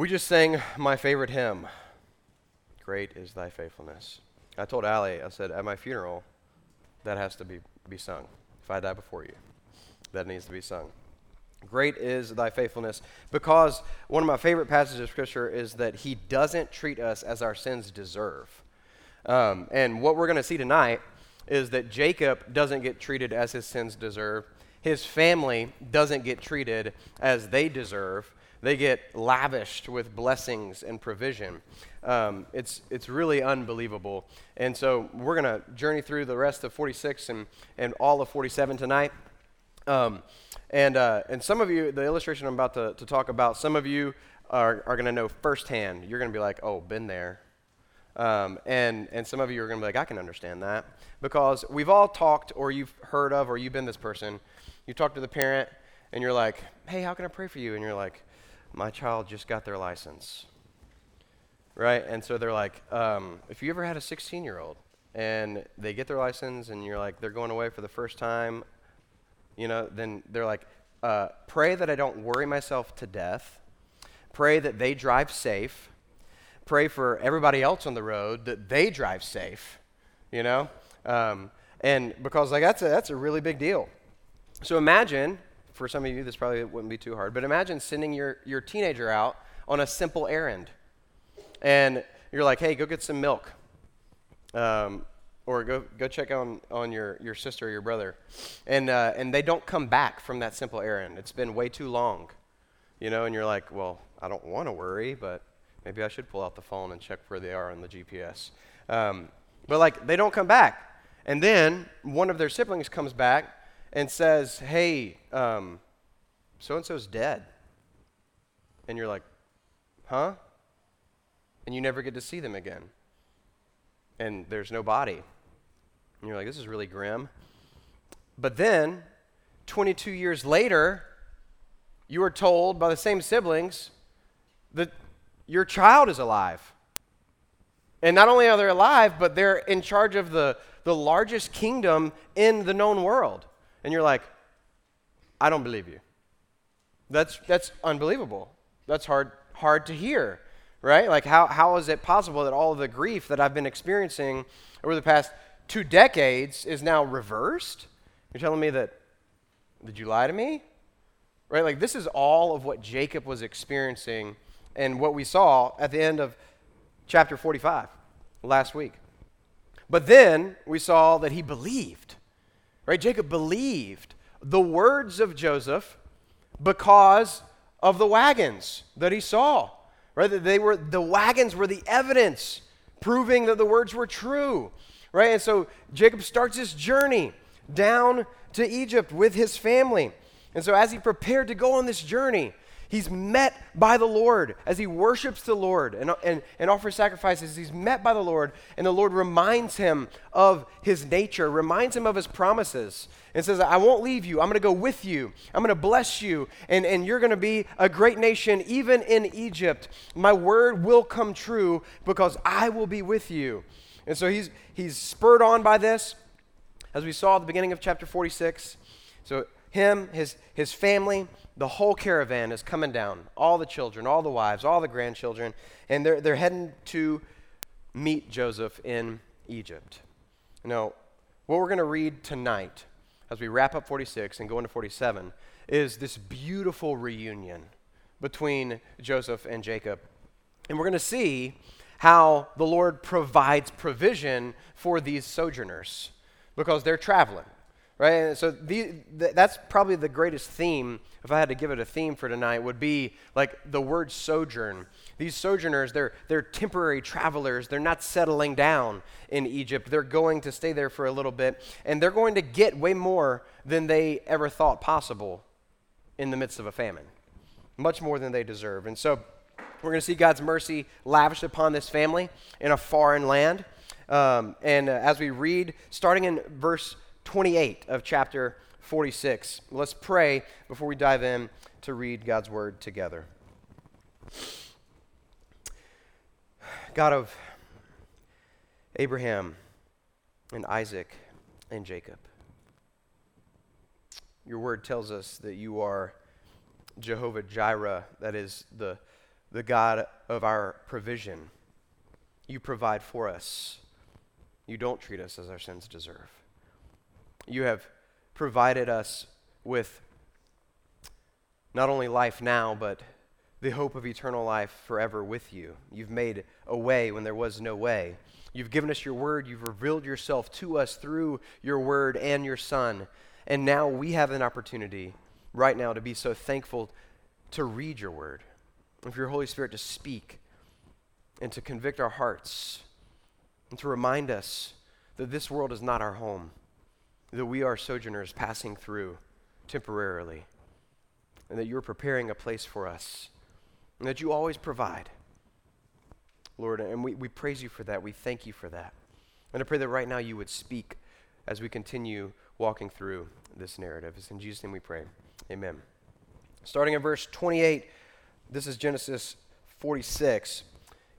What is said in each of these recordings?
We just sang my favorite hymn, Great is Thy Faithfulness. I told Allie, I said, at my funeral, that has to be, be sung. If I die before you, that needs to be sung. Great is thy faithfulness. Because one of my favorite passages of Scripture is that he doesn't treat us as our sins deserve. Um, and what we're going to see tonight is that Jacob doesn't get treated as his sins deserve. His family doesn't get treated as they deserve. They get lavished with blessings and provision. Um, it's, it's really unbelievable. And so we're going to journey through the rest of 46 and, and all of 47 tonight. Um, and, uh, and some of you, the illustration I'm about to, to talk about, some of you are, are going to know firsthand. You're going to be like, oh, been there. Um, and, and some of you are going to be like, I can understand that. Because we've all talked, or you've heard of, or you've been this person. You talk to the parent, and you're like, hey, how can I pray for you? And you're like, my child just got their license. Right? And so they're like, um, if you ever had a 16 year old and they get their license and you're like, they're going away for the first time, you know, then they're like, uh, pray that I don't worry myself to death. Pray that they drive safe. Pray for everybody else on the road that they drive safe, you know? Um, and because like that's a, that's a really big deal. So imagine for some of you, this probably wouldn't be too hard, but imagine sending your, your teenager out on a simple errand. And you're like, hey, go get some milk. Um, or go, go check on, on your, your sister or your brother. And, uh, and they don't come back from that simple errand. It's been way too long. You know, and you're like, well, I don't want to worry, but maybe I should pull out the phone and check where they are on the GPS. Um, but like, they don't come back. And then one of their siblings comes back and says, hey, um, so and so's dead. And you're like, huh? And you never get to see them again. And there's no body. And you're like, this is really grim. But then, 22 years later, you are told by the same siblings that your child is alive. And not only are they alive, but they're in charge of the, the largest kingdom in the known world. And you're like, I don't believe you. That's, that's unbelievable. That's hard, hard to hear, right? Like, how, how is it possible that all of the grief that I've been experiencing over the past two decades is now reversed? You're telling me that, did you lie to me? Right? Like, this is all of what Jacob was experiencing and what we saw at the end of chapter 45 last week. But then we saw that he believed. Right? Jacob believed the words of Joseph because of the wagons that he saw. Right? They were the wagons were the evidence proving that the words were true. Right? And so Jacob starts his journey down to Egypt with his family. And so as he prepared to go on this journey, He's met by the Lord as he worships the Lord and, and, and offers sacrifices. He's met by the Lord, and the Lord reminds him of his nature, reminds him of his promises, and says, I won't leave you. I'm going to go with you. I'm going to bless you, and, and you're going to be a great nation, even in Egypt. My word will come true because I will be with you. And so he's, he's spurred on by this, as we saw at the beginning of chapter 46. So, him, his, his family, the whole caravan is coming down all the children, all the wives, all the grandchildren, and they're, they're heading to meet Joseph in Egypt. Now, what we're going to read tonight as we wrap up 46 and go into 47 is this beautiful reunion between Joseph and Jacob. And we're going to see how the Lord provides provision for these sojourners because they're traveling right? So the, th- that's probably the greatest theme, if I had to give it a theme for tonight, would be like the word sojourn. These sojourners, they're, they're temporary travelers. They're not settling down in Egypt. They're going to stay there for a little bit, and they're going to get way more than they ever thought possible in the midst of a famine, much more than they deserve. And so we're going to see God's mercy lavished upon this family in a foreign land. Um, and uh, as we read, starting in verse 28 of chapter 46. Let's pray before we dive in to read God's word together. God of Abraham and Isaac and Jacob, your word tells us that you are Jehovah Jireh, that is the, the God of our provision. You provide for us. You don't treat us as our sins deserve. You have provided us with not only life now, but the hope of eternal life forever with you. You've made a way when there was no way. You've given us your word. You've revealed yourself to us through your word and your son. And now we have an opportunity right now to be so thankful to read your word and for your Holy Spirit to speak and to convict our hearts and to remind us that this world is not our home, that we are sojourners passing through temporarily, and that you're preparing a place for us, and that you always provide. Lord, and we, we praise you for that. We thank you for that. And I pray that right now you would speak as we continue walking through this narrative. It's in Jesus' name we pray. Amen. Starting in verse 28, this is Genesis 46.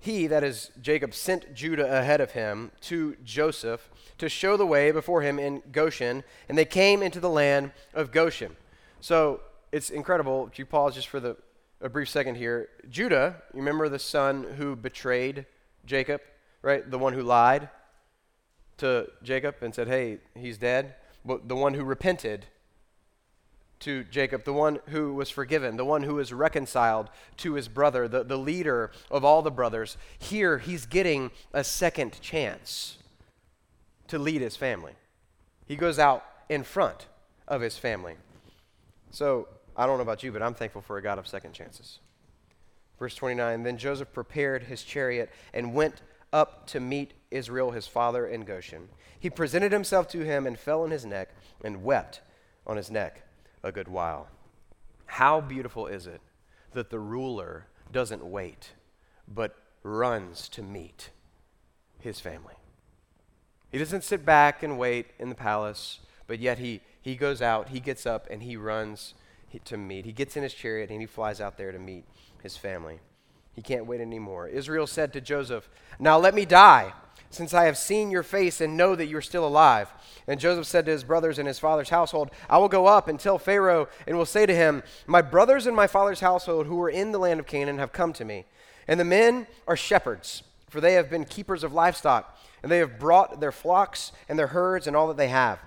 He, that is Jacob, sent Judah ahead of him to Joseph to show the way before him in Goshen, and they came into the land of Goshen. So it's incredible. If you pause just for the, a brief second here. Judah, you remember the son who betrayed Jacob, right? The one who lied to Jacob and said, hey, he's dead. But the one who repented to Jacob, the one who was forgiven, the one who was reconciled to his brother, the, the leader of all the brothers. Here, he's getting a second chance to lead his family. He goes out in front of his family. So, I don't know about you, but I'm thankful for a God of second chances. Verse 29 Then Joseph prepared his chariot and went up to meet Israel, his father, in Goshen. He presented himself to him and fell on his neck and wept on his neck a good while. How beautiful is it that the ruler doesn't wait, but runs to meet his family? He doesn't sit back and wait in the palace, but yet he, he goes out, he gets up, and he runs to meet. He gets in his chariot and he flies out there to meet his family. He can't wait anymore. Israel said to Joseph, Now let me die since I have seen your face and know that you are still alive. And Joseph said to his brothers and his father's household, I will go up and tell Pharaoh and will say to him, My brothers and my father's household who are in the land of Canaan have come to me. And the men are shepherds, for they have been keepers of livestock, and they have brought their flocks and their herds and all that they have.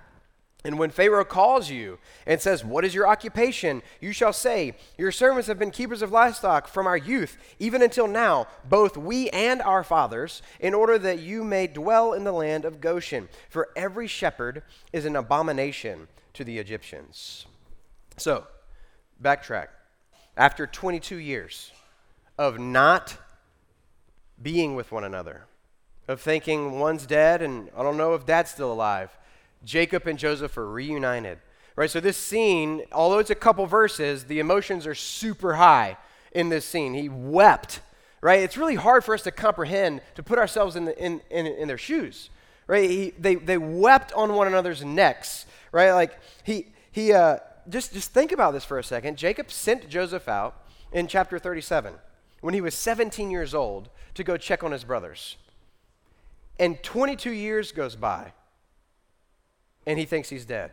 And when Pharaoh calls you and says, What is your occupation? you shall say, Your servants have been keepers of livestock from our youth, even until now, both we and our fathers, in order that you may dwell in the land of Goshen. For every shepherd is an abomination to the Egyptians. So, backtrack. After 22 years of not being with one another, of thinking one's dead and I don't know if dad's still alive Jacob and Joseph are reunited. Right? So this scene, although it's a couple verses, the emotions are super high in this scene. He wept. Right? It's really hard for us to comprehend, to put ourselves in, the, in, in, in, their shoes. Right? He, they, they wept on one another's necks. Right? Like he he uh, just just think about this for a second. Jacob sent Joseph out in chapter 37 when he was 17 years old to go check on his brothers. And 22 years goes by and he thinks he's dead.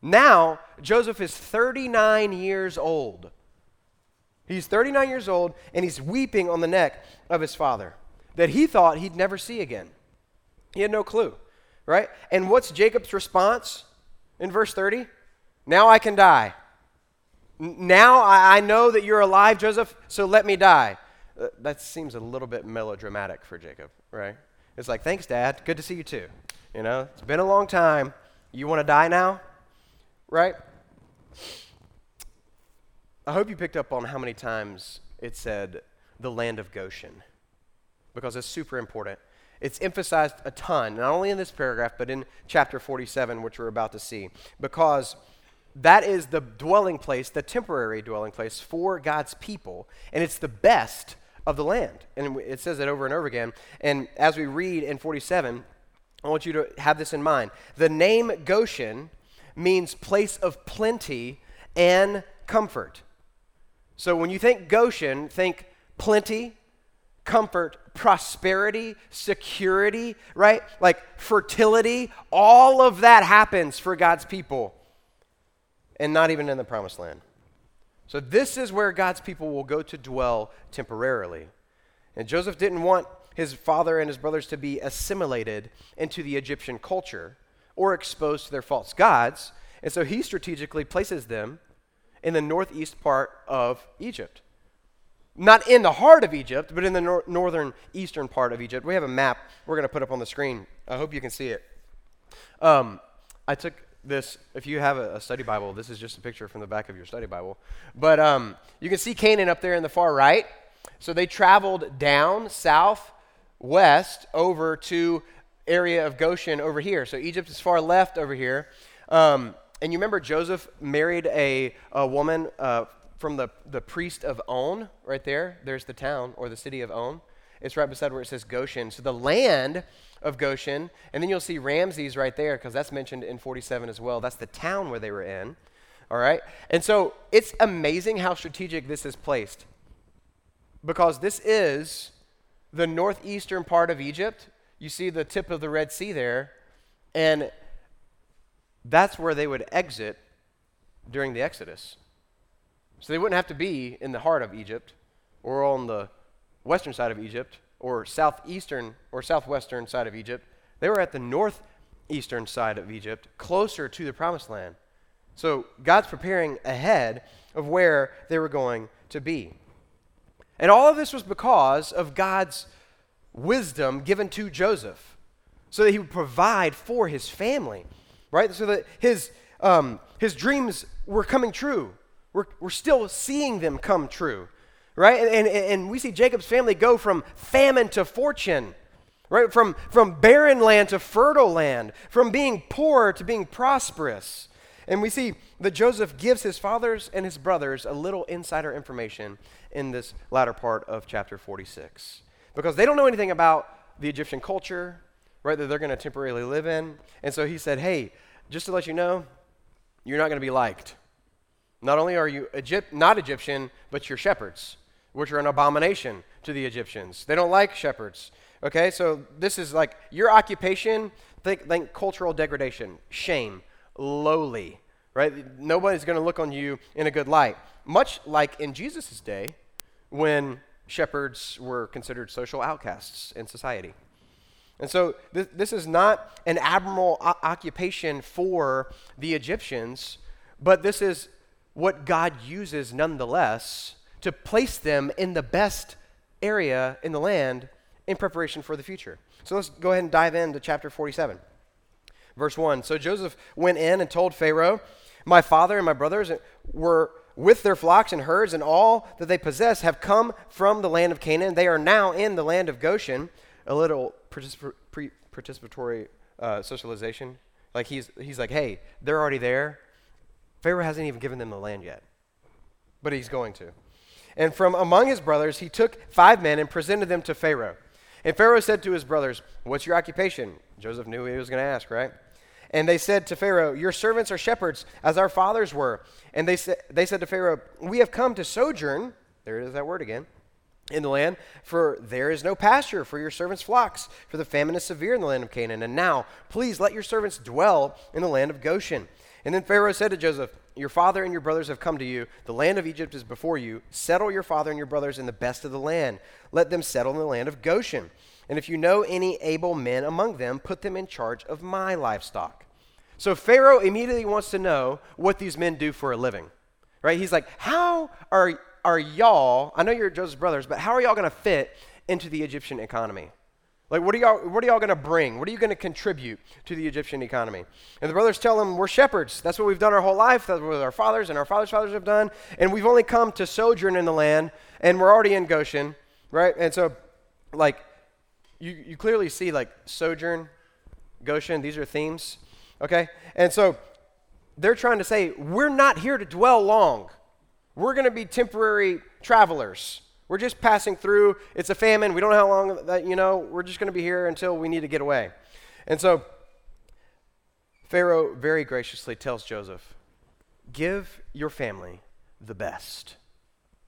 Now, Joseph is 39 years old. He's 39 years old, and he's weeping on the neck of his father that he thought he'd never see again. He had no clue, right? And what's Jacob's response in verse 30? Now I can die. Now I, know that you're alive, Joseph, so let me die. Uh, that seems a little bit melodramatic for Jacob, right? It's like, thanks, Dad. Good to see you too. You know, it's been a long time. You want to die now? Right? I hope you picked up on how many times it said the land of Goshen because it's super important. It's emphasized a ton, not only in this paragraph, but in chapter 47, which we're about to see, because that is the dwelling place, the temporary dwelling place for God's people, and it's the best of the land. And it says it over and over again. And as we read in 47, I want you to have this in mind. The name Goshen means place of plenty and comfort. So when you think Goshen, think plenty, comfort, prosperity, security, right? Like fertility. All of that happens for God's people. And not even in the promised land. So, this is where God's people will go to dwell temporarily. And Joseph didn't want his father and his brothers to be assimilated into the Egyptian culture or exposed to their false gods. And so he strategically places them in the northeast part of Egypt. Not in the heart of Egypt, but in the nor- northern eastern part of Egypt. We have a map we're going to put up on the screen. I hope you can see it. Um, I took this, if you have a, study Bible, this is just a picture from the back of your study Bible. But um, you can see Canaan up there in the far right. So they traveled down south west over to area of Goshen over here. So Egypt is far left over here. Um, and you remember Joseph married a, a woman uh, from the, the priest of On, right there. There's the town or the city of On. It's right beside where it says Goshen. So the land of Goshen, and then you'll see Ramses right there because that's mentioned in 47 as well. That's the town where they were in. All right? And so it's amazing how strategic this is placed because this is the northeastern part of Egypt. You see the tip of the Red Sea there, and that's where they would exit during the Exodus. So they wouldn't have to be in the heart of Egypt or on the western side of Egypt or southeastern or southwestern side of Egypt. They were at the northeastern side of Egypt, closer to the promised land. So God's preparing ahead of where they were going to be. And all of this was because of God's wisdom given to Joseph so that he would provide for his family, right? So that his, um, his dreams were coming true. We're, we're still seeing them come true right? And, and, and we see Jacob's family go from famine to fortune, right? From, from barren land to fertile land, from being poor to being prosperous. And we see that Joseph gives his fathers and his brothers a little insider information in this latter part of chapter 46. Because they don't know anything about the Egyptian culture, right, that they're going to temporarily live in. And so he said, hey, just to let you know, you're not going to be liked. Not only are you Egypt, not Egyptian, but you're shepherds which are an abomination to the Egyptians. They don't like shepherds. Okay, so this is like your occupation, think, think cultural degradation, shame, lowly, right? Nobody's going to look on you in a good light. Much like in Jesus' day when shepherds were considered social outcasts in society. And so th- this is not an admirable o- occupation for the Egyptians, but this is what God uses nonetheless to place them in the best area in the land in preparation for the future. So let's go ahead and dive into chapter 47. Verse 1 So Joseph went in and told Pharaoh, My father and my brothers were with their flocks and herds, and all that they possess have come from the land of Canaan. They are now in the land of Goshen. A little particip- pre- participatory uh, socialization. Like he's, he's like, hey, they're already there. Pharaoh hasn't even given them the land yet, but he's going to. And from among his brothers, he took five men and presented them to Pharaoh. And Pharaoh said to his brothers, What's your occupation? Joseph knew he was going to ask, right? And they said to Pharaoh, Your servants are shepherds, as our fathers were. And they, sa- they said to Pharaoh, We have come to sojourn, there is that word again, in the land, for there is no pasture for your servants' flocks, for the famine is severe in the land of Canaan. And now, please let your servants dwell in the land of Goshen. And then Pharaoh said to Joseph, your father and your brothers have come to you. The land of Egypt is before you. Settle your father and your brothers in the best of the land. Let them settle in the land of Goshen. And if you know any able men among them, put them in charge of my livestock. So Pharaoh immediately wants to know what these men do for a living. Right? He's like, How are, are y'all, I know you're Joseph's brothers, but how are y'all going to fit into the Egyptian economy? Like, what are y'all, what are y'all going to bring? What are you going to contribute to the Egyptian economy? And the brothers tell him, We're shepherds. That's what we've done our whole life. That's what our fathers and our fathers' fathers have done. And we've only come to sojourn in the land, and we're already in Goshen, right? And so, like, you, you clearly see, like, sojourn, Goshen, these are themes, okay? And so, they're trying to say, We're not here to dwell long. We're going to be temporary travelers. We're just passing through. It's a famine. We don't know how long that, you know, we're just going to be here until we need to get away. And so Pharaoh very graciously tells Joseph, Give your family the best,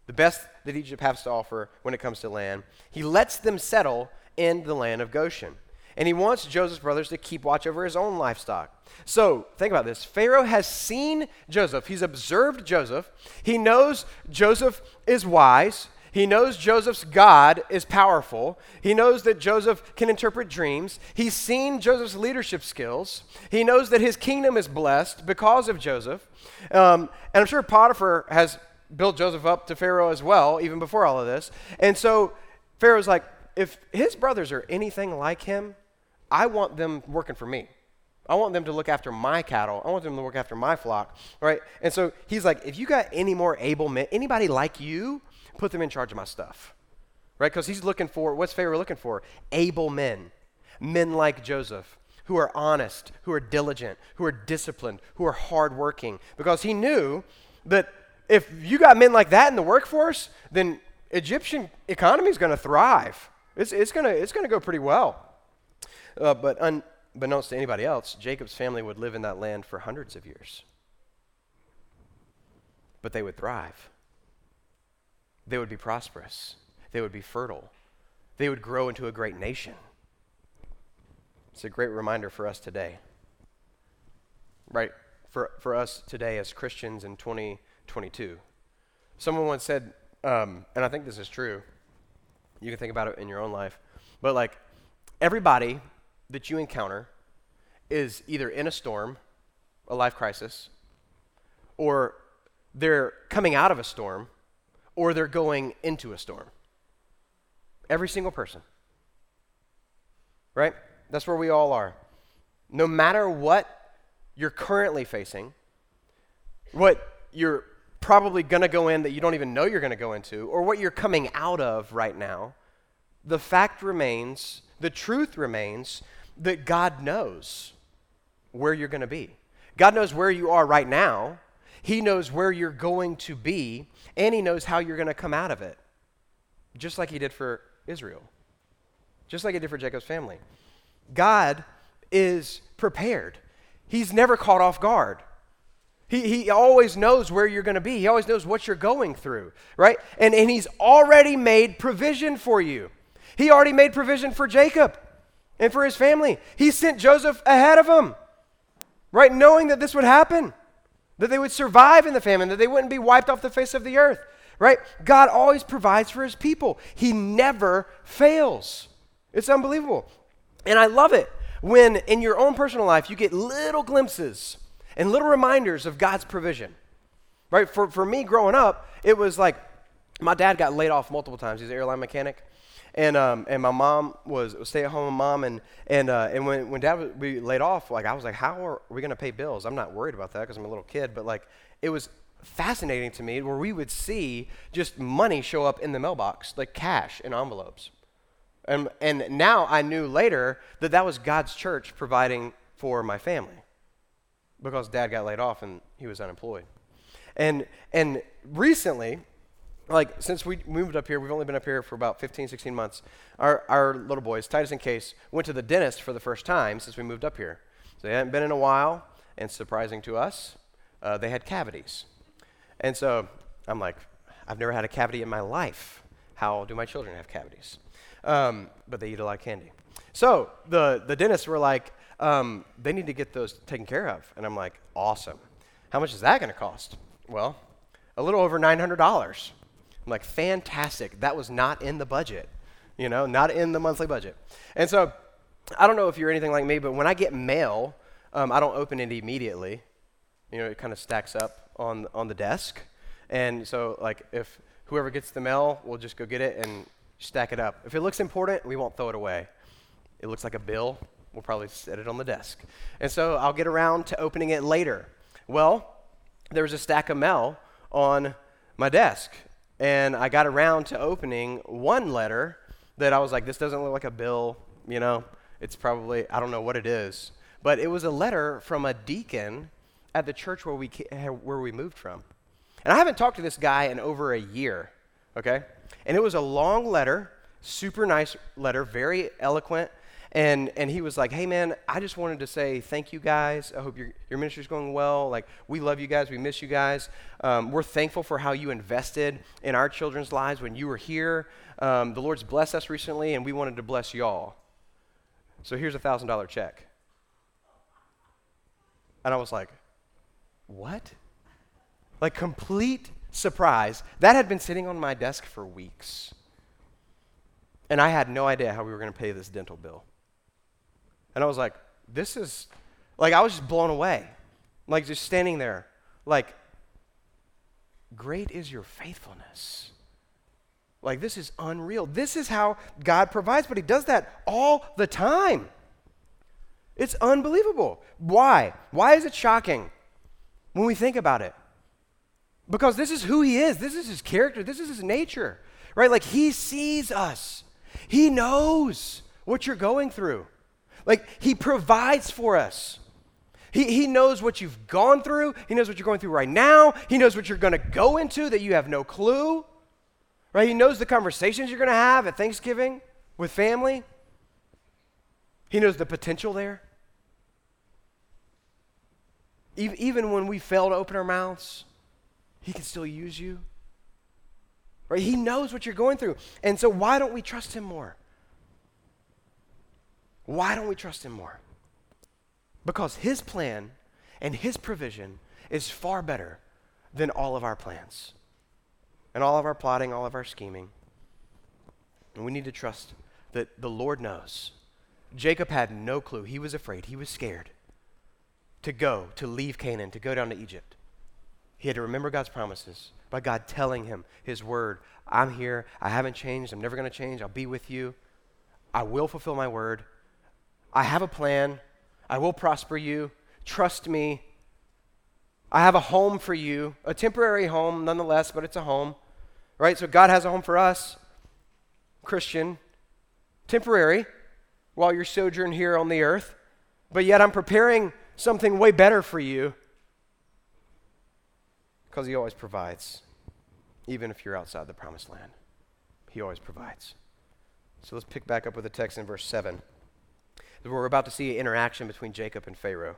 the best that Egypt has to offer when it comes to land. He lets them settle in the land of Goshen. and he wants Joseph's brothers to keep watch over his own livestock. So think about this Pharaoh has seen Joseph, he's observed Joseph, he knows Joseph is wise. He knows Joseph's God is powerful. He knows that Joseph can interpret dreams. He's seen Joseph's leadership skills. He knows that his kingdom is blessed because of Joseph. Um, and I'm sure Potiphar has built Joseph up to Pharaoh as well, even before all of this. And so Pharaoh's like, if his brothers are anything like him, I want them working for me. I want them to look after my cattle. I want them to look after my flock, right? And so he's like, if you got any more able men, anybody like you, put them in charge of my stuff, right? Because he's looking for, what's Pharaoh looking for? Able men, men like Joseph, who are honest, who are diligent, who are disciplined, who are hardworking. Because he knew that if you got men like that in the workforce, then Egyptian economy is going to thrive. It's, it's going it's gonna go pretty well. Uh, but unbeknownst to anybody else, Jacob's family would live in that land for hundreds of years. But they would thrive. They would be prosperous. They would be fertile. They would grow into a great nation. It's a great reminder for us today. Right? For, for us today as Christians in 2022. Someone once said, um, and I think this is true, you can think about it in your own life, but like everybody that you encounter is either in a storm, a life crisis, or they're coming out of a storm, or they're going into a storm. Every single person. Right? That's where we all are. No matter what you're currently facing, what you're probably going to go in that you don't even know you're going to go into, or what you're coming out of right now, the fact remains, the truth remains that God knows where you're going to be. God knows where you are right now. He knows where you're going to be, and He knows how you're going to come out of it, just like He did for Israel, just like He did for Jacob's family. God is prepared, He's never caught off guard. He, he always knows where you're going to be. He always knows what you're going through, right? And, and he's already made provision for you. He already made provision for Jacob and for his family. He sent Joseph ahead of him, right? Knowing that this would happen, that they would survive in the famine, that they wouldn't be wiped off the face of the earth, right? God always provides for his people, he never fails. It's unbelievable. And I love it when in your own personal life you get little glimpses and little reminders of God's provision. Right? For, for me growing up, it was like my dad got laid off multiple times. He's an airline mechanic and um, and my mom was a stay-at-home mom, and and uh, and when when dad was we laid off, like I was like, how are we gonna pay bills? I'm not worried about that because I'm a little kid, but like it was fascinating to me where we would see just money show up in the mailbox, like cash in envelopes, and and now I knew later that that was God's church providing for my family because dad got laid off and he was unemployed, and and recently like since we moved up here, we've only been up here for about 15, 16 months. Our, our little boys, Titus and Case, went to the dentist for the first time since we moved up here. So they hadn't been in a while, and surprising to us, uh, they had cavities. And so I'm like, I've never had a cavity in my life. How do my children have cavities? Um, but they eat a lot of candy. So the, the dentists were like, um, they need to get those taken care of. And I'm like, awesome. How much is that going to cost? Well, a little over $900. I'm like, fantastic. That was not in the budget, you know, not in the monthly budget. And so I don't know if you're anything like me, but when I get mail, um, I don't open it immediately. You know, it kind of stacks up on, on the desk. And so, like, if whoever gets the mail, we'll just go get it and stack it up. If it looks important, we won't throw it away. It looks like a bill, we'll probably set it on the desk. And so I'll get around to opening it later. Well, there was a stack of mail on my desk and I got around to opening one letter that I was like, this doesn't look like a bill, you know, it's probably, I don't know what it is. But it was a letter from a deacon at the church where we, where we moved from. And I haven't talked to this guy in over a year, okay? And it was a long letter, super nice letter, very eloquent, and, and he was like, hey, man, I just wanted to say thank you guys. I hope your, your ministry's going well. Like, we love you guys. We miss you guys. Um, we're thankful for how you invested in our children's lives when you were here. Um, the Lord's blessed us recently, and we wanted to bless y'all. So here's a $1,000 check. And I was like, What? Like, complete surprise. That had been sitting on my desk for weeks. And I had no idea how we were going to pay this dental bill. And I was like, This is, like, I was just blown away. Like, just standing there, like, great is your faithfulness. Like, this is unreal. This is how God provides, but He does that all the time. It's unbelievable. Why? Why is it shocking when we think about it? Because this is who He is, this is His character, this is His nature, right? Like, He sees us, He knows what you're going through. Like, He provides for us. He, he knows what you've gone through. He knows what you're going through right now. He knows what you're going to go into that you have no clue. Right? He knows the conversations you're going to have at Thanksgiving with family. He knows the potential there. Even when we fail to open our mouths, He can still use you. Right? He knows what you're going through. And so, why don't we trust Him more? Why don't we trust Him more? Because His plan and His provision is far better than all of our plans and all of our plotting, all of our scheming. And we need to trust that the Lord knows. Jacob had no clue. He was afraid. He was scared to go, to leave Canaan, to go down to Egypt. He had to remember God's promises by God telling him his word I'm here. I haven't changed. I'm never going to change. I'll be with you. I will fulfill my word. I have a plan. I will prosper you. Trust me. I have a home for you, a temporary home nonetheless, but it's a home. Right? So God has a home for us, Christian, temporary, while you're sojourn here on the earth. But yet I'm preparing something way better for you because He always provides, even if you're outside the promised land. He always provides. So let's pick back up with the text in verse 7. We're about to see an interaction between Jacob and Pharaoh.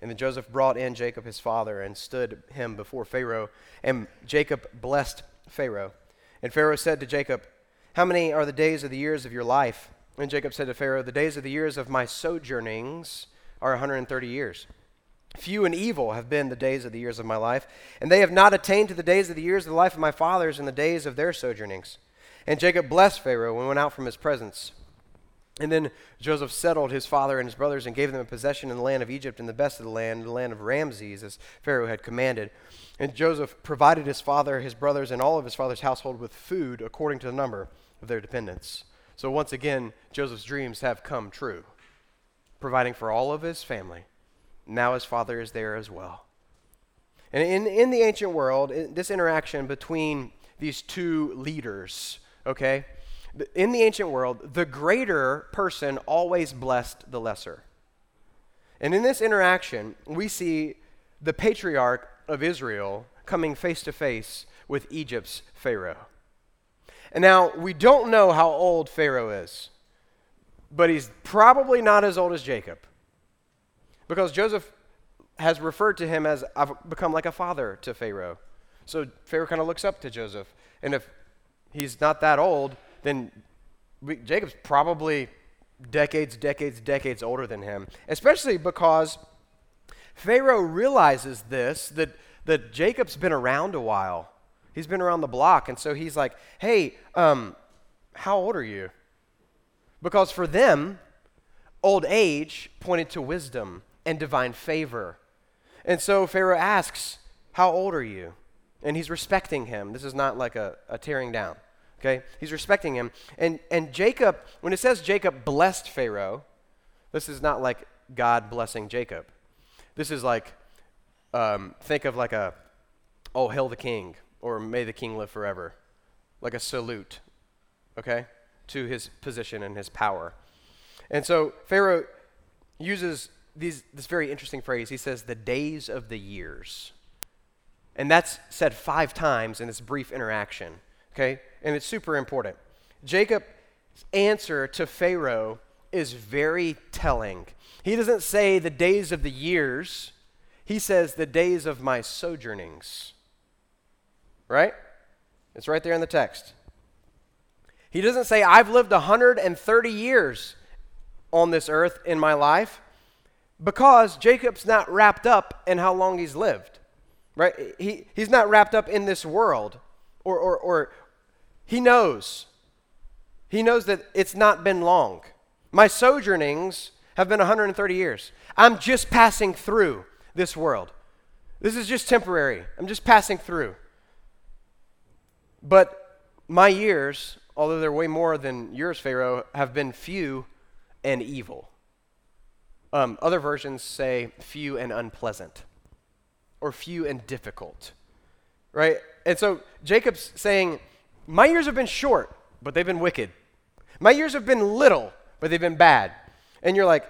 And then Joseph brought in Jacob his father and stood him before Pharaoh. And Jacob blessed Pharaoh. And Pharaoh said to Jacob, How many are the days of the years of your life? And Jacob said to Pharaoh, The days of the years of my sojournings are 130 years. Few and evil have been the days of the years of my life, and they have not attained to the days of the years of the life of my fathers and the days of their sojournings. And Jacob blessed Pharaoh and went out from his presence. And then Joseph settled his father and his brothers and gave them a possession in the land of Egypt and the best of the land, the land of Ramses, as Pharaoh had commanded. And Joseph provided his father, his brothers, and all of his father's household with food according to the number of their dependents. So once again, Joseph's dreams have come true, providing for all of his family. Now his father is there as well. And in, in the ancient world, this interaction between these two leaders, okay, in the ancient world, the greater person always blessed the lesser. And in this interaction, we see the patriarch of Israel coming face to face with Egypt's Pharaoh. And now, we don't know how old Pharaoh is, but he's probably not as old as Jacob. Because Joseph has referred to him as, I've become like a father to Pharaoh. So Pharaoh kind of looks up to Joseph. And if he's not that old, then we, Jacob's probably decades, decades, decades older than him, especially because Pharaoh realizes this that, that Jacob's been around a while. He's been around the block. And so he's like, hey, um, how old are you? Because for them, old age pointed to wisdom and divine favor. And so Pharaoh asks, How old are you? And he's respecting him. This is not like a, a tearing down. Okay? He's respecting him. And, and Jacob, when it says Jacob blessed Pharaoh, this is not like God blessing Jacob. This is like, um, think of like a, oh, hail the king, or may the king live forever. Like a salute, okay, to his position and his power. And so Pharaoh uses these, this very interesting phrase. He says, the days of the years. And that's said five times in this brief interaction okay? And it's super important. Jacob's answer to Pharaoh is very telling. He doesn't say the days of the years, he says the days of my sojournings. Right? It's right there in the text. He doesn't say, I've lived 130 years on this earth in my life because Jacob's not wrapped up in how long he's lived, right? He, he's not wrapped up in this world, or, or, or he knows. He knows that it's not been long. My sojournings have been 130 years. I'm just passing through this world. This is just temporary. I'm just passing through. But my years, although they're way more than yours, Pharaoh, have been few and evil. Um, other versions say few and unpleasant, or few and difficult, right? And so Jacob's saying, My years have been short, but they've been wicked. My years have been little, but they've been bad. And you're like,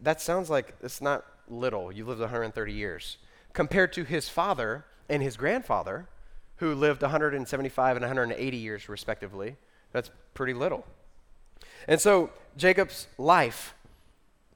That sounds like it's not little. You lived 130 years. Compared to his father and his grandfather, who lived 175 and 180 years respectively, that's pretty little. And so Jacob's life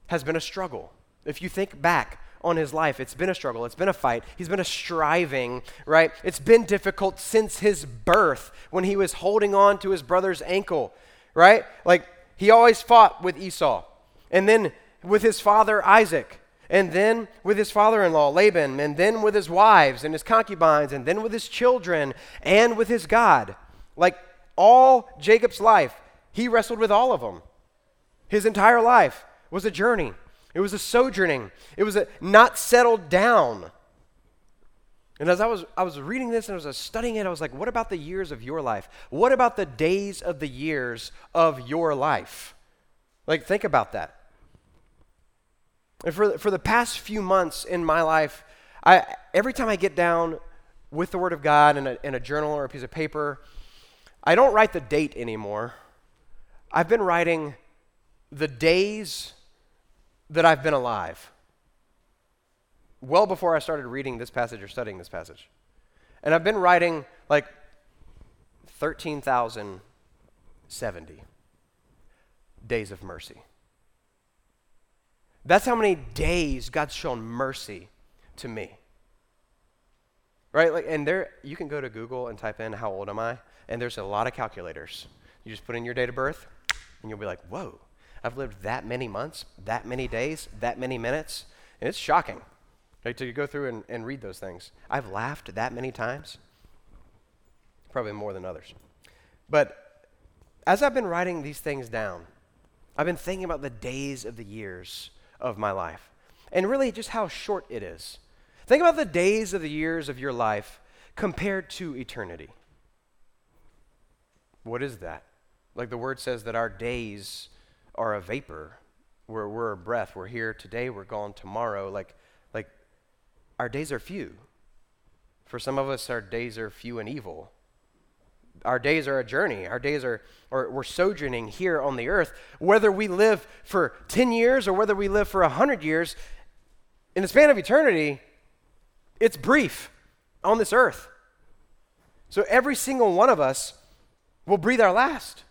has been a struggle. If you think back on his life, it's been a struggle, it's been a fight, he's been a striving, right? It's been difficult since his birth when he was holding on to his brother's ankle, right? Like he always fought with Esau, and then with his father Isaac, and then with his father in law Laban, and then with his wives and his concubines, and then with his children, and with his God. Like all Jacob's life, he wrestled with all of them. His entire life was a journey. It was a sojourning. It was a not settled down. And as I was, I was reading this and I was studying it, I was like, what about the years of your life? What about the days of the years of your life? Like, think about that. And for, for the past few months in my life, I, every time I get down with the Word of God in a, in a journal or a piece of paper, I don't write the date anymore. I've been writing the days that I've been alive. Well before I started reading this passage or studying this passage. And I've been writing like 13,070 days of mercy. That's how many days God's shown mercy to me. Right? Like and there you can go to Google and type in how old am I? And there's a lot of calculators. You just put in your date of birth and you'll be like, "Whoa, I've lived that many months, that many days, that many minutes. And it's shocking right, to go through and, and read those things. I've laughed that many times, probably more than others. But as I've been writing these things down, I've been thinking about the days of the years of my life and really just how short it is. Think about the days of the years of your life compared to eternity. What is that? Like the word says that our days are a vapor. We're, we're a breath. We're here today, we're gone tomorrow. Like, like our days are few. For some of us, our days are few and evil. Our days are a journey. Our days are, or we're sojourning here on the earth. Whether we live for 10 years or whether we live for 100 years, in the span of eternity, it's brief on this earth. So every single one of us will breathe our last.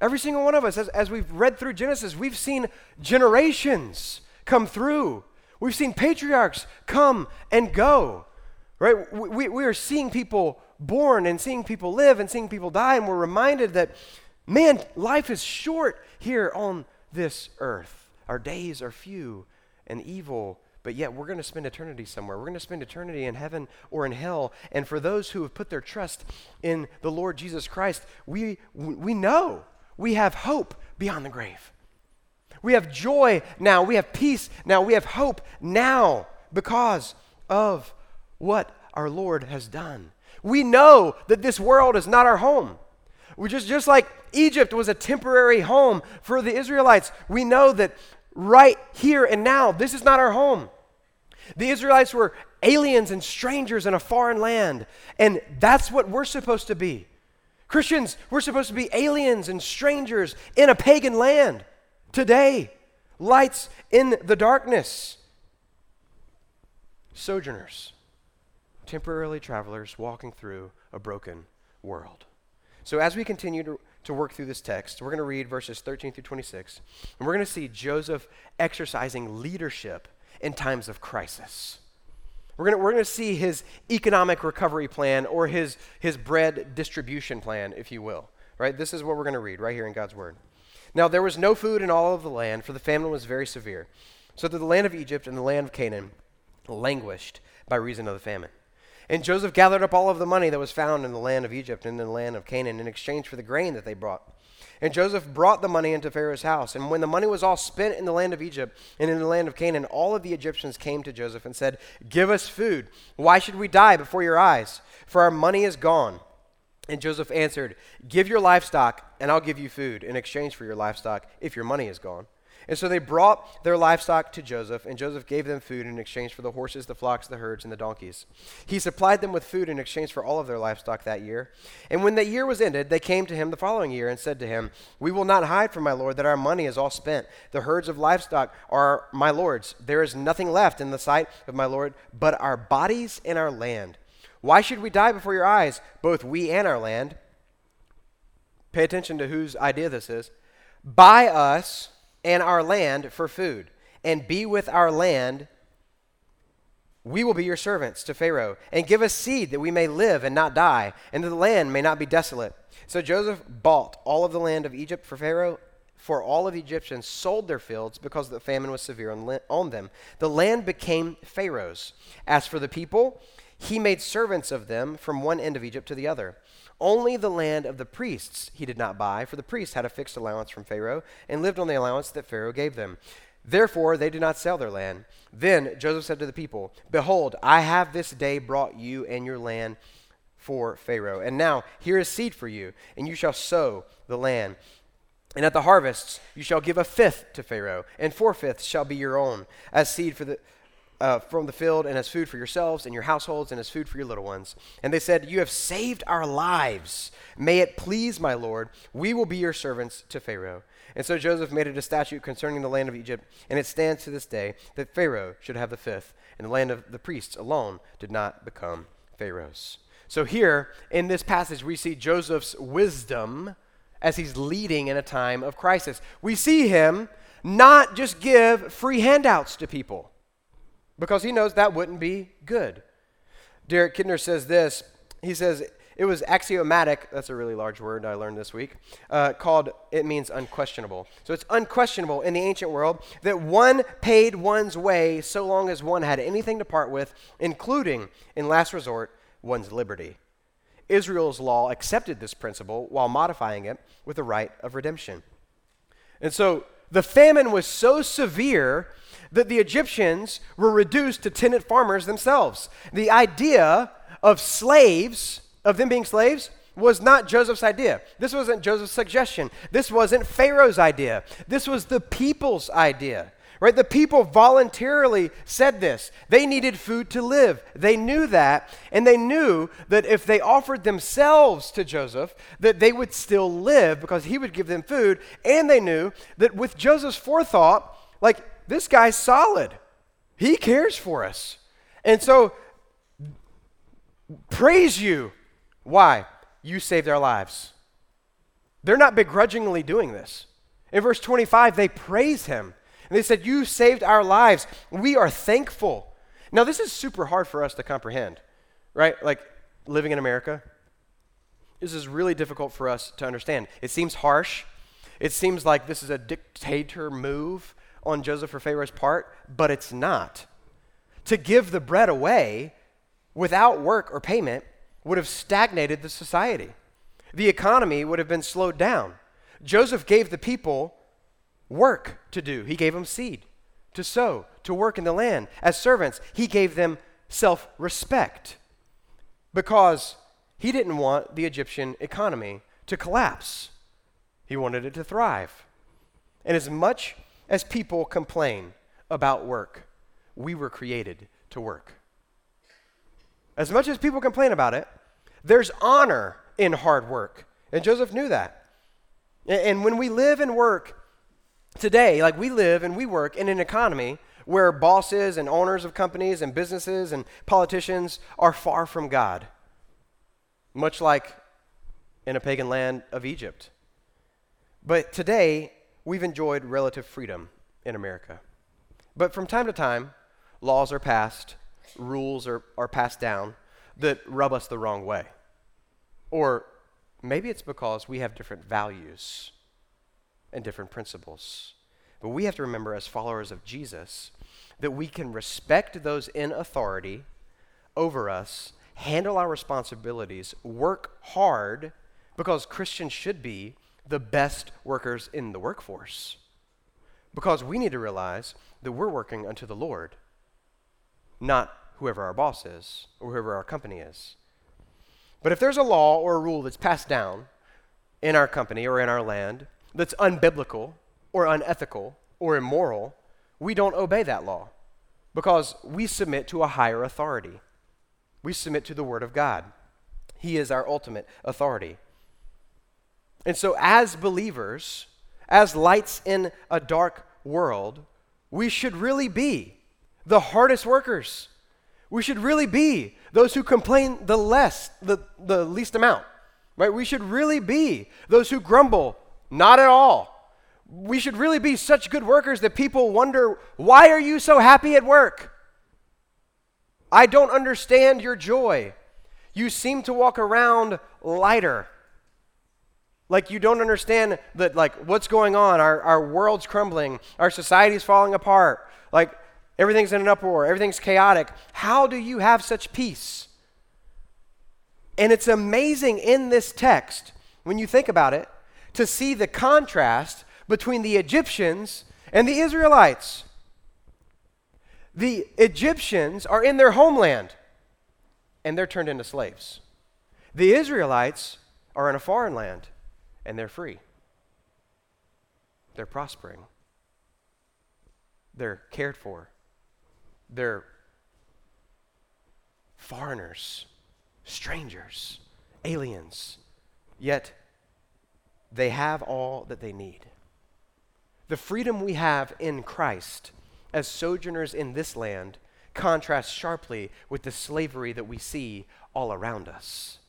Every single one of us, as, as we've read through Genesis, we've seen generations come through. We've seen patriarchs come and go, right? We, we are seeing people born and seeing people live and seeing people die, and we're reminded that, man, life is short here on this earth. Our days are few and evil, but yet we're going to spend eternity somewhere. We're going to spend eternity in heaven or in hell. And for those who have put their trust in the Lord Jesus Christ, we, we know we have hope beyond the grave. We have joy now. We have peace now. We have hope now because of what our Lord has done. We know that this world is not our home. We just, just like Egypt was a temporary home for the Israelites, we know that right here and now, this is not our home. The Israelites were aliens and strangers in a foreign land, and that's what we're supposed to be. Christians, we're supposed to be aliens and strangers in a pagan land today, lights in the darkness, sojourners, temporarily travelers walking through a broken world. So, as we continue to, to work through this text, we're going to read verses 13 through 26, and we're going to see Joseph exercising leadership in times of crisis. We're going we're gonna see his economic recovery plan or his, his bread distribution plan, if you will. Right? This is what we're going to read right here in God's Word. Now there was no food in all of the land, for the famine was very severe. So that the land of Egypt and the land of Canaan languished by reason of the famine. And Joseph gathered up all of the money that was found in the land of Egypt and in the land of Canaan in exchange for the grain that they brought. And Joseph brought the money into Pharaoh's house. And when the money was all spent in the land of Egypt and in the land of Canaan, all of the Egyptians came to Joseph and said, Give us food. Why should we die before your eyes? For our money is gone. And Joseph answered, Give your livestock, and I'll give you food in exchange for your livestock if your money is gone. And so they brought their livestock to Joseph, and Joseph gave them food in exchange for the horses, the flocks, the herds, and the donkeys. He supplied them with food in exchange for all of their livestock that year. And when the year was ended, they came to him the following year and said to him, We will not hide from my Lord that our money is all spent. The herds of livestock are my Lord's. There is nothing left in the sight of my Lord but our bodies and our land. Why should we die before your eyes, both we and our land? Pay attention to whose idea this is. Buy us and our land for food, and be with our land. We will be your servants to Pharaoh, and give us seed that we may live and not die, and that the land may not be desolate. So Joseph bought all of the land of Egypt for Pharaoh, for all of the Egyptians sold their fields because the famine was severe on, them. The land became Pharaoh's. As for the people, he made servants of them from one end of Egypt to the other. Only the land of the priests he did not buy, for the priests had a fixed allowance from Pharaoh and lived on the allowance that Pharaoh gave them. Therefore, they did not sell their land. Then Joseph said to the people, Behold, I have this day brought you and your land for Pharaoh. And now here is seed for you, and you shall sow the land. And at the harvests you shall give a fifth to Pharaoh, and four fifths shall be your own, as seed for the uh, from the field and as food for yourselves and your households and as food for your little ones. And they said, You have saved our lives. May it please my Lord, we will be your servants to Pharaoh. And so Joseph made it a statute concerning the land of Egypt, and it stands to this day that Pharaoh should have the fifth, and the land of the priests alone did not become Pharaoh's. So here in this passage, we see Joseph's wisdom as he's leading in a time of crisis. We see him not just give free handouts to people because he knows that wouldn't be good. Derek Kidner says this. He says, it was axiomatic, that's a really large word I learned this week, uh, called, it means unquestionable. So it's unquestionable in the ancient world that one paid one's way so long as one had anything to part with, including, in last resort, one's liberty. Israel's law accepted this principle while modifying it with the right of redemption. And so the famine was so severe that the Egyptians were reduced to tenant farmers themselves. The idea of slaves, of them being slaves, was not Joseph's idea. This wasn't Joseph's suggestion. This wasn't Pharaoh's idea. This was the people's idea. Right? The people voluntarily said this. They needed food to live. They knew that, and they knew that if they offered themselves to Joseph, that they would still live because he would give them food, and they knew that with Joseph's forethought, like this guy's solid. He cares for us. And so, praise you. Why? You saved our lives. They're not begrudgingly doing this. In verse 25, they praise him. And they said, You saved our lives. We are thankful. Now, this is super hard for us to comprehend, right? Like living in America. This is really difficult for us to understand. It seems harsh. It seems like this is a dictator move on Joseph or Pharaoh's part, but it's not. To give the bread away without work or payment would have stagnated the society. The economy would have been slowed down. Joseph gave the people work to do, he gave them seed to sow, to work in the land. As servants, he gave them self respect because he didn't want the Egyptian economy to collapse. He wanted it to thrive. And as much as people complain about work, we were created to work. As much as people complain about it, there's honor in hard work. And Joseph knew that. And when we live and work today, like we live and we work in an economy where bosses and owners of companies and businesses and politicians are far from God, much like in a pagan land of Egypt. But today, we've enjoyed relative freedom in America. But from time to time, laws are passed, rules are, are passed down that rub us the wrong way. Or maybe it's because we have different values. and different principles. But we have to remember, as followers of Jesus, that we can respect those in authority over us, handle our responsibilities, work hard, because Christians should be the best workers in the workforce. Because we need to realize that we're working unto the Lord, not whoever our boss is or whoever our company is. But if there's a law or a rule that's passed down in our company or in our land that's unbiblical or unethical or immoral, we don't obey that law because we submit to a higher authority. We submit to the Word of God. He is our ultimate authority. And so, as believers, as lights in a dark world, we should really be the hardest workers. We should really be those who complain the less, the, the least amount. Right? We should really be those who grumble not at all. We should really be such good workers that people wonder, why are you so happy at work? I don't understand your joy. You seem to walk around lighter. Like you don't understand that like what's going on. Our, our world's crumbling. Our society's falling apart. Like everything's in an uproar. Everything's chaotic. How do you have such peace? And it's amazing in this text, when you think about it, to see the contrast between the Egyptians and the Israelites. The Egyptians are in their homeland and they're turned into slaves. The Israelites are in a foreign land and they're free. They're prospering. They're cared for. They're foreigners, strangers, aliens. Yet they have all that they need. The freedom we have in Christ as sojourners in this land contrasts sharply with the slavery that we see all around us.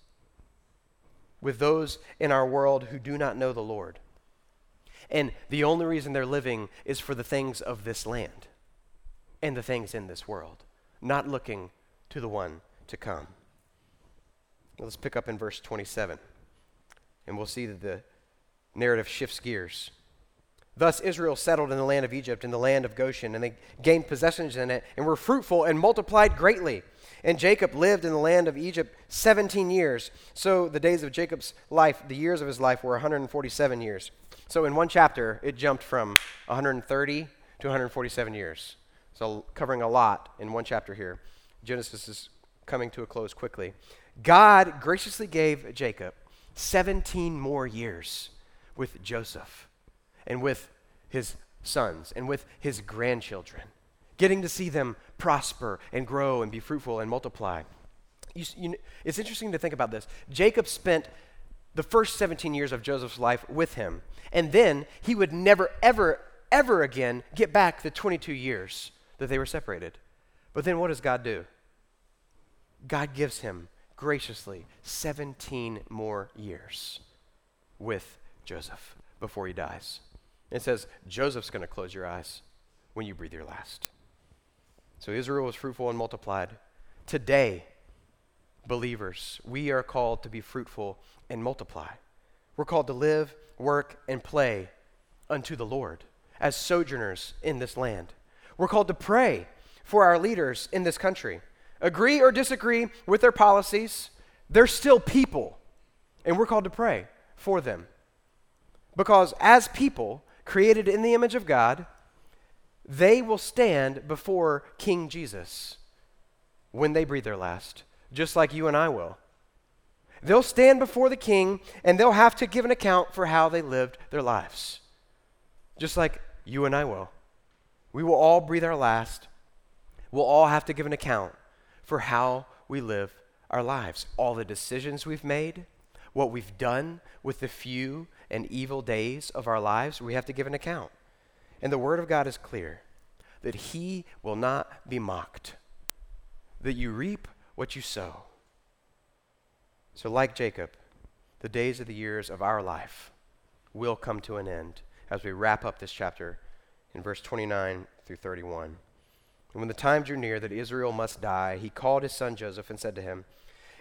With those in our world who do not know the Lord. And the only reason they're living is for the things of this land and the things in this world, not looking to the one to come. Let's pick up in verse 27, and we'll see that the narrative shifts gears. Thus Israel settled in the land of Egypt, in the land of Goshen, and they gained possessions in it, and were fruitful and multiplied greatly. And Jacob lived in the land of Egypt 17 years. So the days of Jacob's life, the years of his life, were 147 years. So in one chapter, it jumped from 130 to 147 years. So covering a lot in one chapter here. Genesis is coming to a close quickly. God graciously gave Jacob 17 more years with Joseph and with his sons and with his grandchildren, getting to see them prosper and grow and be fruitful and multiply. You, you, it's interesting to think about this. Jacob spent the first 17 years of Joseph's life with him, and then he would never, ever, ever again get back the 22 years that they were separated. But then what does God do? God gives him graciously 17 more years with Joseph before he dies. It says, Joseph's going to close your eyes when you breathe your last. So Israel was fruitful and multiplied. Today, believers, we are called to be fruitful and multiply. We're called to live, work, and play unto the Lord as sojourners in this land. We're called to pray for our leaders in this country. Agree or disagree with their policies, they're still people, and we're called to pray for them. Because as people, created in the image of God, they will stand before King Jesus when they breathe their last, just like you and I will. They'll stand before the king and they'll have to give an account for how they lived their lives, just like you and I will. We will all breathe our last. We'll all have to give an account for how we live our lives, all the decisions we've made, what we've done with the few and evil days of our lives, we have to give an account. And the Word of God is clear that He will not be mocked, that you reap what you sow. So, like Jacob, the days of the years of our life will come to an end as we wrap up this chapter in verse 29 through 31. And when the time drew near that Israel must die, he called his son Joseph and said to him,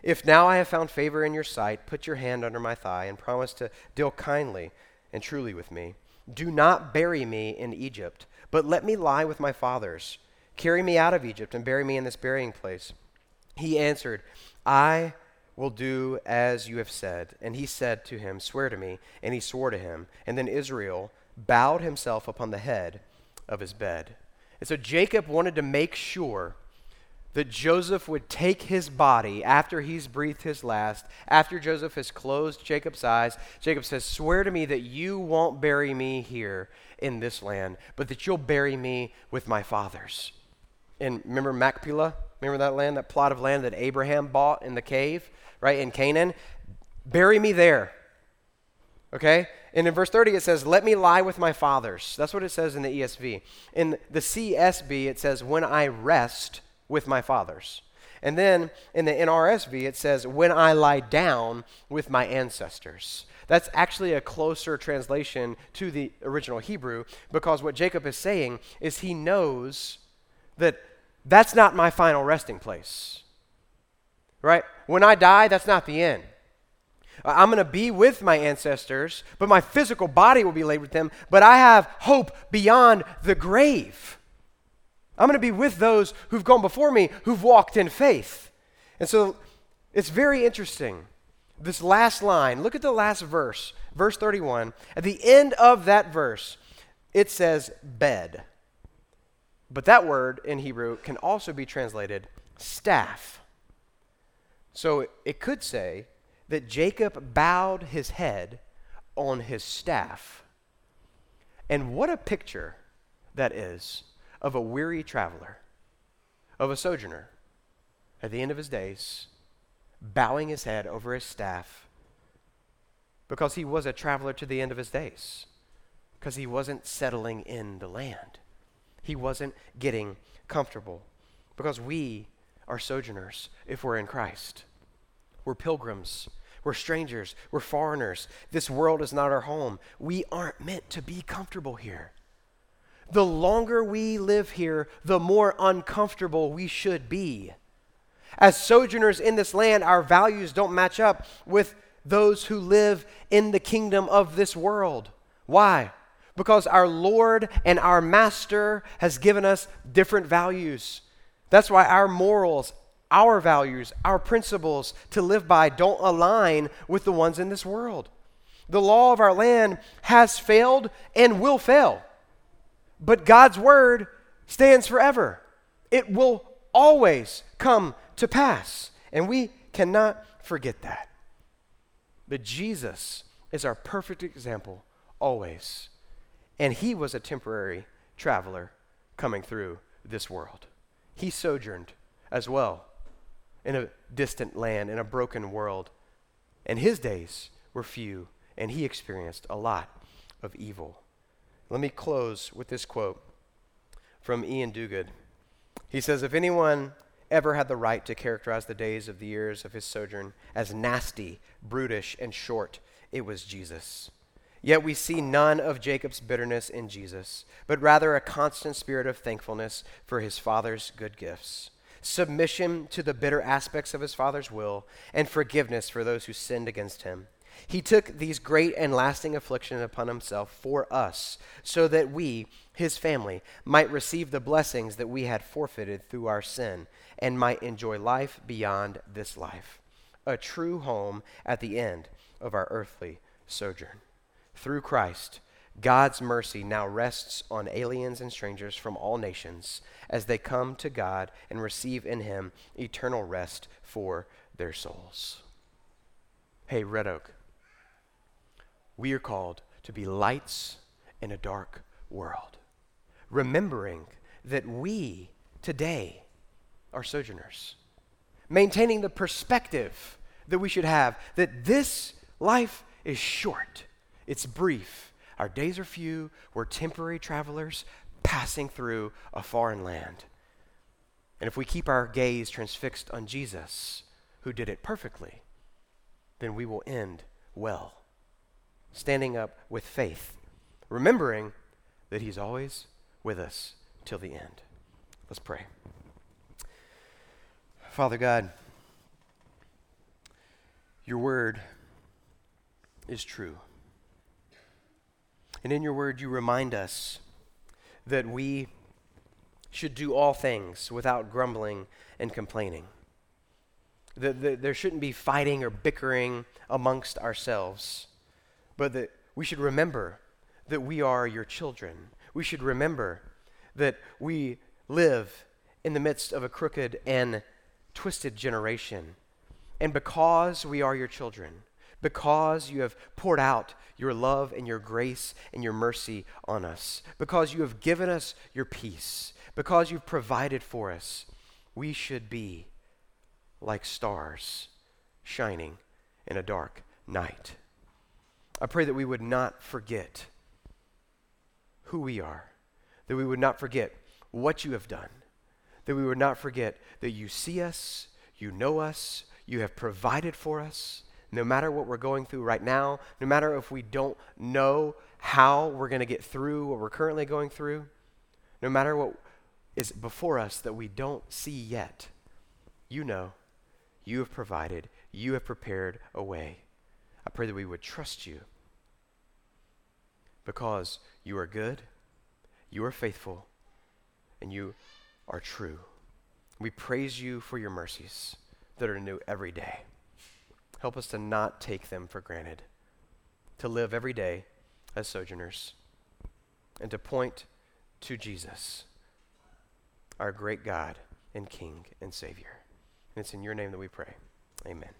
if now I have found favor in your sight, put your hand under my thigh and promise to deal kindly and truly with me. Do not bury me in Egypt, but let me lie with my fathers. Carry me out of Egypt and bury me in this burying place. He answered, I will do as you have said. And he said to him, Swear to me. And he swore to him. And then Israel bowed himself upon the head of his bed. And so Jacob wanted to make sure that Joseph would take his body after he's breathed his last, after Joseph has closed Jacob's eyes. Jacob says, Swear to me that you won't bury me here in this land, but that you'll bury me with my fathers. And remember Machpelah? Remember that land, that plot of land that Abraham bought in the cave, right, in Canaan? Bury me there. Okay? And in verse 30, it says, Let me lie with my fathers. That's what it says in the ESV. In the CSB, it says, When I rest with my fathers. And then in the NRSV, it says, When I lie down with my ancestors. That's actually a closer translation to the original Hebrew because what Jacob is saying is he knows that that's not my final resting place. Right? When I die, that's not the end. I'm going to be with my ancestors, but my physical body will be laid with them, but I have hope beyond the grave. I'm going to be with those who've gone before me, who've walked in faith. And so it's very interesting. This last line, look at the last verse, verse 31. At the end of that verse, it says bed. But that word in Hebrew can also be translated staff. So it could say that Jacob bowed his head on his staff. And what a picture that is of a weary traveler, of a sojourner at the end of his days, bowing his head over his staff because he was a traveler to the end of his days, because he wasn't settling in the land. He wasn't getting comfortable, because we are sojourners if we're in Christ. We're pilgrims. We're strangers. We're foreigners. This world is not our home. We aren't meant to be comfortable here the longer we live here, the more uncomfortable we should be. As sojourners in this land, our values don't match up with those who live in the kingdom of this world. Why? Because our Lord and our Master has given us different values. That's why our morals, our values, our principles to live by don't align with the ones in this world. The law of our land has failed and will fail. But God's word stands forever. It will always come to pass. And we cannot forget that. But Jesus is our perfect example always. And he was a temporary traveler coming through this world. He sojourned as well in a distant land, in a broken world. And his days were few, and he experienced a lot of evil. Let me close with this quote from Iain Duguid. He says, If anyone ever had the right to characterize the days of the years of his sojourn as nasty, brutish, and short, it was Jesus. Yet we see none of Jacob's bitterness in Jesus, but rather a constant spirit of thankfulness for his father's good gifts, submission to the bitter aspects of his father's will, and forgiveness for those who sinned against him. He took these great and lasting afflictions upon himself for us, so that we, his family, might receive the blessings that we had forfeited through our sin, and might enjoy life beyond this life, a true home at the end of our earthly sojourn. Through Christ, God's mercy now rests on aliens and strangers from all nations as they come to God and receive in Him eternal rest for their souls. Hey, Red Oak we are called to be lights in a dark world, remembering that we today are sojourners, maintaining the perspective that we should have that this life is short, it's brief. Our days are few. We're temporary travelers passing through a foreign land. And if we keep our gaze transfixed on Jesus, who did it perfectly, then we will end well standing up with faith, remembering that He's always with us till the end. Let's pray. Father God, your word is true. And in your word, you remind us that we should do all things without grumbling and complaining. That, there shouldn't be fighting or bickering amongst ourselves, but that we should remember that we are your children. We should remember that we live in the midst of a crooked and twisted generation. And because we are your children, because you have poured out your love and your grace and your mercy on us, because you have given us your peace, because you've provided for us, we should be like stars shining in a dark night. I pray that we would not forget who we are, that we would not forget what you have done, that we would not forget that you see us, you know us, you have provided for us. No matter what we're going through right now, no matter if we don't know how we're going to get through what we're currently going through, no matter what is before us that we don't see yet, you know, you have provided, you have prepared a way. I pray that we would trust you because you are good, you are faithful, and you are true. We praise you for your mercies that are new every day. Help us to not take them for granted, to live every day as sojourners, and to point to Jesus, our great God and King and Savior. And it's in your name that we pray. Amen.